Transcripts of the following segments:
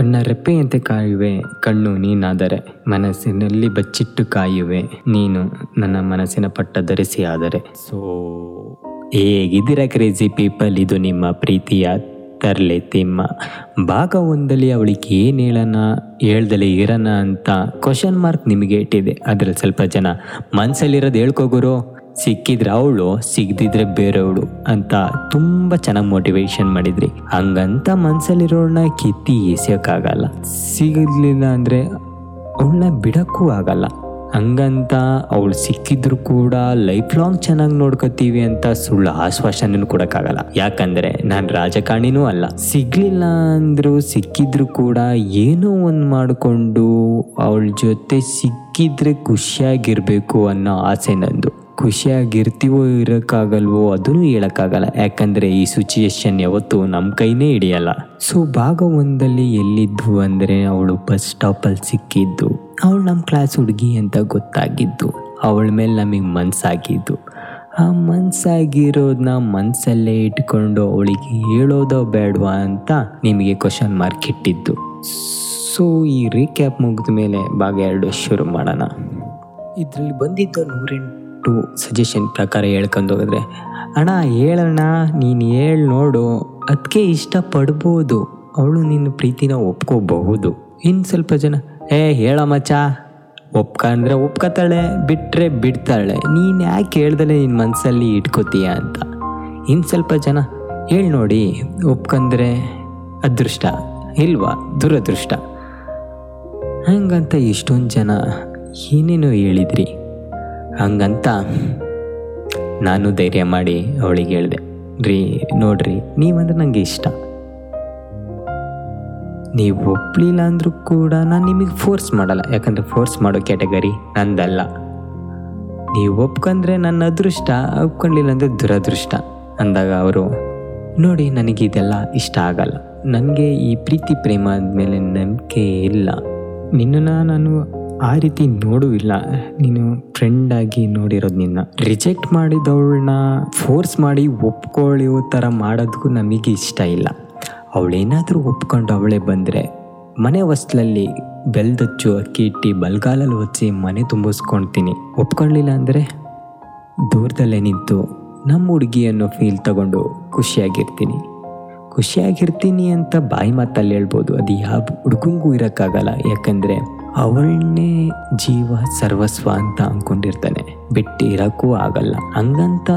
ಕಣ್ಣ ರೆಪ್ಪೆಯಂತೆ ಕಾಯುವೆ, ಕಣ್ಣು ನೀನಾದರೆ ಮನಸ್ಸಿನಲ್ಲಿ ಬಚ್ಚಿಟ್ಟು ಕಾಯುವೆ, ನೀನು ನನ್ನ ಮನಸ್ಸಿನ ಪಟ್ಟ ಧರಿಸಿ ಆದರೆ ಸೊ ಹೇಗಿದ್ದೀರಾ ಕ್ರೇಜಿ ಪೀಪಲ್ ಇದು ನಿಮ್ಮ ಪ್ರೀತಿಯ ತರಲೆ ತಿಮ್ಮ. ಭಾಗ ಒಂದಲ್ಲಿ ಅವಳಿಗೆ ಏನು ಹೇಳೋಣ, ಹೇಳ್ದಲೆ ಇರೋಣ ಅಂತ ಕ್ವಶನ್ ಮಾರ್ಕ್ ನಿಮಗೆ ಇಟ್ಟಿದೆ. ಅದ್ರಲ್ಲಿ ಸ್ವಲ್ಪ ಜನ ಮನಸ್ಸಲ್ಲಿರೋದು ಹೇಳ್ಕೋಗುರು ಸಿಕ್ಕಿದ್ರೆ ಅವಳು, ಸಿಗದಿದ್ರೆ ಬೇರೆಯವಳು ಅಂತ ತುಂಬ ಚೆನ್ನಾಗಿ ಮೋಟಿವೇಶನ್ ಮಾಡಿದ್ರಿ. ಹಂಗಂತ ಮನಸ್ಸಲ್ಲಿರೋಳನ್ನ ಕಿತ್ತಿ ಎಸೆಯೋಕ್ಕಾಗಲ್ಲ ಸಿಗಲಿಲ್ಲ ಅಂದರೆ ಅವಳನ್ನ ಬಿಡೋಕ್ಕೂ ಆಗಲ್ಲ. ಹಂಗಂತ ಅವಳು ಸಿಕ್ಕಿದ್ರು ಕೂಡ ಲೈಫ್ ಲಾಂಗ್ ಚೆನ್ನಾಗಿ ನೋಡ್ಕೋತೀವಿ ಅಂತ ಸುಳ್ಳು ಆಶ್ವಾಸನ ಕೊಡೋಕ್ಕಾಗಲ್ಲ. ಯಾಕಂದ್ರೆ ನಾನು ರಾಜಕಾರಣಿನೂ ಅಲ್ಲ. ಸಿಗ್ಲಿಲ್ಲ ಅಂದ್ರು ಸಿಕ್ಕಿದ್ರು ಕೂಡ ಏನೋ ಒಂದು ಮಾಡಿಕೊಂಡು ಅವಳ ಜೊತೆ ಸಿಕ್ಕಿದ್ರೆ ಖುಷಿಯಾಗಿರ್ಬೇಕು ಅನ್ನೋ ಆಸೆ ನಂದು. ಖುಷಿಯಾಗಿರ್ತೀವೋ ಇರೋಕ್ಕಾಗಲ್ವೋ ಅದನ್ನು ಹೇಳೋಕ್ಕಾಗಲ್ಲ. ಯಾಕಂದರೆ ಈ ಸಿಚುಯೇಷನ್ ಯಾವತ್ತೂ ನಮ್ಮ ಕೈನೇ ಹಿಡಿಯಲ್ಲ. ಸೊ ಭಾಗ ಒಂದಲ್ಲಿ ಎಲ್ಲಿದ್ದು ಅಂದರೆ ಅವಳು ಬಸ್ ಸ್ಟಾಪಲ್ಲಿ ಸಿಕ್ಕಿದ್ದು. ಅವಳು ನಮ್ಮ ಕ್ಲಾಸ್ ಹುಡುಗಿ ಅಂತ ಗೊತ್ತಾಗಿದ್ದು. ಅವಳ ಮೇಲೆ ನಮಗೆ ಮನಸ್ಸಾಗಿದ್ದು ಆ ಮನಸ್ಸಾಗಿರೋದನ್ನ ಮನಸ್ಸಲ್ಲೇ ಇಟ್ಕೊಂಡು ಅವಳಿಗೆ ಹೇಳೋದೋ ಬೇಡವಾ ಅಂತ ನಿಮಗೆ ಕ್ವಶನ್ ಮಾರ್ಕ್ ಇಟ್ಟಿದ್ದು. ಸೊ ಈ ರೀಕ್ಯಾಪ್ ಮುಗಿದ ಮೇಲೆ ಭಾಗ ಎರಡು ಶುರು ಮಾಡೋಣ. ಇದರಲ್ಲಿ ಬಂದಿದ್ದ ನೂರೆಂಟು ಸಜೆಷನ್ ಪ್ರಕಾರ ಹೇಳ್ಕೊಂಡು ಹೋಗಿದ್ರೆ, ಅಣ್ಣ, ಹೇಳಣ್ಣ, ನೀನು ಹೇಳಿ ನೋಡು ಅದಕ್ಕೆ ಇಷ್ಟಪಡ್ಬೋದು. ಅವಳು ನಿನ್ನ ಪ್ರೀತಿನ ಒಪ್ಕೋಬಹುದು. ಇನ್ನು ಸ್ವಲ್ಪ ಜನ, ಏ, ಹೇಳ ಮಚ್ಚ. ಅಂದರೆ ಒಪ್ಕೋತಾಳೆ ಬಿಟ್ಟರೆ ಬಿಡ್ತಾಳೆ. ನೀನು ಯಾಕೆ ಹೇಳ್ದಲೆ ನಿನ್ನ ಮನಸ್ಸಲ್ಲಿ ಇಟ್ಕೋತೀಯ ಅಂತ. ಇನ್ನು ಸ್ವಲ್ಪ ಜನ, ಹೇಳಿ ನೋಡಿ. ಒಪ್ಕೊಂಡ್ರೆ ಅದೃಷ್ಟ, ಇಲ್ವಾ? ದುರದೃಷ್ಟ. ಹಂಗಂತ ಇಷ್ಟೊಂದು ಜನ ಏನೇನೋ ಹೇಳಿದ್ರಿ. ಹಂಗಂತ ನಾನು ಧೈರ್ಯ ಮಾಡಿ ಅವಳಿಗೆ ಹೇಳಿದೆ, ರೀ, ನೋಡ್ರಿ, ನೀವಂದ್ರೆ ನನಗೆ ಇಷ್ಟ. ನೀವು ಒಪ್ಪಲಿಲ್ಲ ಅಂದರೂ ಕೂಡ ನಾನು ನಿಮಗೆ ಫೋರ್ಸ್ ಮಾಡಲ್ಲ. ಯಾಕಂದರೆ ಫೋರ್ಸ್ ಮಾಡೋ ಕ್ಯಾಟಗರಿ ನಂದಲ್ಲ. ನೀವು ಒಪ್ಕೊಂಡ್ರೆ ನನ್ನ ಅದೃಷ್ಟ, ಒಪ್ಕೊಂಡಿಲ್ಲ ಅಂದರೆ ದುರದೃಷ್ಟ. ಅಂದಾಗ ಅವರು, ನೋಡಿ, ನನಗೆ ಇದೆಲ್ಲ ಇಷ್ಟ ಆಗಲ್ಲ. ನನಗೆ ಈ ಪ್ರೀತಿ ಪ್ರೇಮ ಆದಮೇಲೆ ನಂಬಿಕೆ ಇಲ್ಲ. ನಿನ್ನನ್ನು ನಾನು ಆ ರೀತಿ ನೋಡುವಿಲ್ಲ. ನೀನು ಫ್ರೆಂಡ್ ಆಗಿ ನೋಡಿರೋದು ನಿನ್ನ. ರಿಜೆಕ್ಟ್ ಮಾಡಿದವಳನ್ನ ಫೋರ್ಸ್ ಮಾಡಿ ಒಪ್ಕೊಳ್ಳೋ ಥರ ಮಾಡೋದಕ್ಕೂ ನಮಗೆ ಇಷ್ಟ ಇಲ್ಲ. ಅವಳೇನಾದರೂ ಒಪ್ಕೊಂಡು ಅವಳೇ ಬಂದರೆ ಮನೆ ಹೊಸ್ಲಲ್ಲಿ ಬೆಲ್ದಚ್ಚು ಅಕ್ಕಿ ಇಟ್ಟು ಬಲ್ಗಾಲಲ್ಲಿ ಹೊಚ್ಚಿ ಮನೆ ತುಂಬಿಸ್ಕೊಳ್ತೀನಿ ಒಪ್ಕೊಳ್ಳಿಲ್ಲ ಅಂದರೆ ದೂರದಲ್ಲೇ ನಿಂತು ನಮ್ಮ ಹುಡುಗಿ ಅನ್ನೋ ಫೀಲ್ ತಗೊಂಡು ಖುಷಿಯಾಗಿರ್ತೀನಿ. ಖುಷಿಯಾಗಿರ್ತೀನಿ ಅಂತ ಬಾಯಿ ಮಾತಲ್ಲಿ ಹೇಳ್ಬೋದು. ಅದು ಯಾವ ಹುಡುಗಂಗೂ ಇರೋಕ್ಕಾಗಲ್ಲ. ಯಾಕಂದರೆ ಅವಳನ್ನೇ ಜೀವ ಸರ್ವಸ್ವ ಅಂತ ಅಂದ್ಕೊಂಡಿರ್ತಾನೆ ಬಿಟ್ಟು ಇರೋಕ್ಕೂ ಆಗಲ್ಲ. ಹಂಗಂತ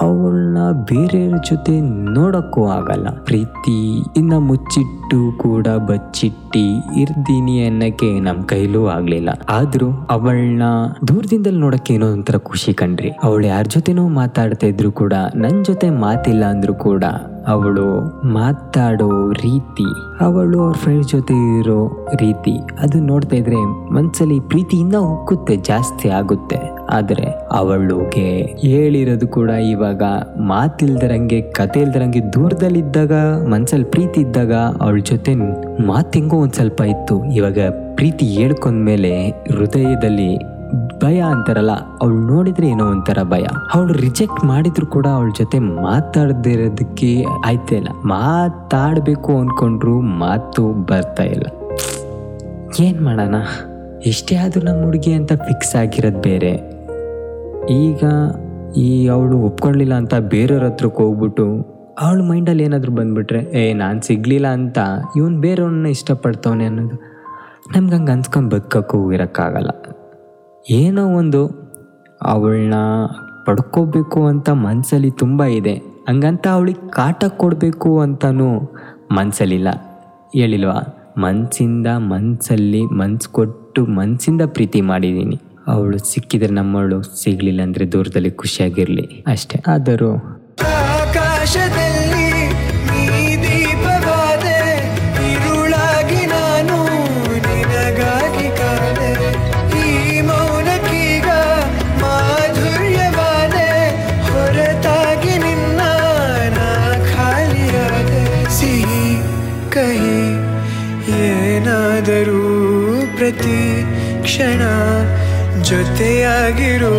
ಅವಳನ್ನ ಬೇರೆಯವ್ರ ಜೊತೆ ನೋಡೋಕ್ಕೂ ಆಗಲ್ಲ. ಪ್ರೀತಿ ಇನ್ನ ಮುಚ್ಚಿಟ್ಟು ಕೂಡ ಬಚ್ಚಿಟ್ಟಿ ಇರ್ತೀನಿ ಅನ್ನಕ್ಕೆ ನಮ್ಮ ಕೈಲೂ ಆಗ್ಲಿಲ್ಲ. ಆದ್ರೂ ಅವಳನ್ನ ದೂರದಿಂದಲೇ ನೋಡಕ್ಕೆ ಏನೋ ಒಂಥರ ಖುಷಿ ಕಂಡ್ರಿ ಅವಳು ಯಾರ ಜೊತೆನೋ ಮಾತಾಡ್ತಾ ಇದ್ರು ಕೂಡ ನನ್ನ ಜೊತೆ ಮಾತಿಲ್ಲ ಅಂದ್ರು ಕೂಡ ಅವಳು ಮಾತಾಡೋ ರೀತಿ, ಅವಳು ಅವ್ರ ಫ್ರೆಂಡ್ಸ್ ಜೊತೆ ಇರೋ ರೀತಿ, ಅದು ನೋಡ್ತಾ ಇದ್ರೆ ಮನ್ಸಲ್ಲಿ ಪ್ರೀತಿಯಿಂದ ಉಕ್ಕುತ್ತೆ, ಜಾಸ್ತಿ ಆಗುತ್ತೆ. ಆದರೆ ಅವಳುಗೆ ಹೇಳಿರೋದು ಕೂಡ ಇವಾಗ ಮಾತಿಲ್ದರಂಗೆ ಕತೆ ಇಲ್ದರಂಗೆ ದೂರದಲ್ಲಿದ್ದಾಗ, ಮನ್ಸಲ್ಲಿ ಪ್ರೀತಿ ಇದ್ದಾಗ ಅವಳ ಜೊತೆ ಮಾತಿಂಗೋ ಒಂದು ಸ್ವಲ್ಪ ಇತ್ತು. ಇವಾಗ ಪ್ರೀತಿ ಹೇಳ್ಕೊಂಡ್ಮೇಲೆ ಹೃದಯದಲ್ಲಿ ಭಯ ಅಂತಾರಲ್ಲ, ಅವಳು ನೋಡಿದ್ರೆ ಏನೋ ಒಂಥರ ಭಯ. ಅವಳು ರಿಜೆಕ್ಟ್ ಮಾಡಿದ್ರು ಕೂಡ ಅವಳ ಜೊತೆ ಮಾತಾಡದಿರೋದಕ್ಕೆ ಆಯ್ತಾ ಇಲ್ಲ. ಮಾತಾಡಬೇಕು ಅಂದ್ಕೊಂಡ್ರು ಮಾತು ಬರ್ತಾ ಇಲ್ಲ. ಏನು ಮಾಡೋಣ? ಎಷ್ಟೇ ಆದರೂ ನಮ್ಮ ಹುಡುಗಿ ಅಂತ ಫಿಕ್ಸ್ ಆಗಿರೋದು ಬೇರೆ. ಈಗ ಈ ಅವಳು ಒಪ್ಕೊಳ್ಳಿಲ್ಲ ಅಂತ ಬೇರೆಯವ್ರ ಹತ್ರಕ್ಕೆ ಹೋಗ್ಬಿಟ್ಟು ಅವಳ ಮೈಂಡಲ್ಲಿ ಏನಾದರೂ ಬಂದುಬಿಟ್ರೆ, ಏ, ನಾನು ಸಿಗಲಿಲ್ಲ ಅಂತ, ಇವನು ಬೇರೆಯವ್ರನ್ನ ಇಷ್ಟಪಡ್ತವನೆ ಅನ್ನೋದು. ನಮ್ಗೆ ಹಂಗೆ ಅನ್ಸ್ಕೊಂಡು ಬದುಕಕ್ಕೂ ಇರೋಕ್ಕಾಗಲ್ಲ. ಏನೋ ಒಂದು ಅವಳನ್ನ ಪಡ್ಕೋಬೇಕು ಅಂತ ಮನಸ್ಸಲ್ಲಿ ತುಂಬ ಇದೆ. ಹಂಗಂತ ಅವಳಿಗೆ ಕಾಟ ಕೊಡಬೇಕು ಅಂತಲೂ ಮನಸ್ಸಲ್ಲಿಲ್ಲ ಹೇಳಿಲ್ವಾ? ಮನಸ್ಸಿಂದ ಮನಸ್ಸಲ್ಲಿ ಮನ್ಸು ಕೊಟ್ಟು ಮನಸ್ಸಿಂದ ಪ್ರೀತಿ ಮಾಡಿದ್ದೀನಿ. ಅವಳು ಸಿಕ್ಕಿದ್ರೆ ನಮ್ಮವಳು ಸಿಗಲಿಲ್ಲ ಅಂದರೆ ದೂರದಲ್ಲಿ ಖುಷಿಯಾಗಿರಲಿ. ಅಷ್ಟೇ. ಆದರೂ ಕಹಿ ಏನಾದರೂ ಪ್ರತಿ ಕ್ಷಣ ಜೊತೆಯಾಗಿರು.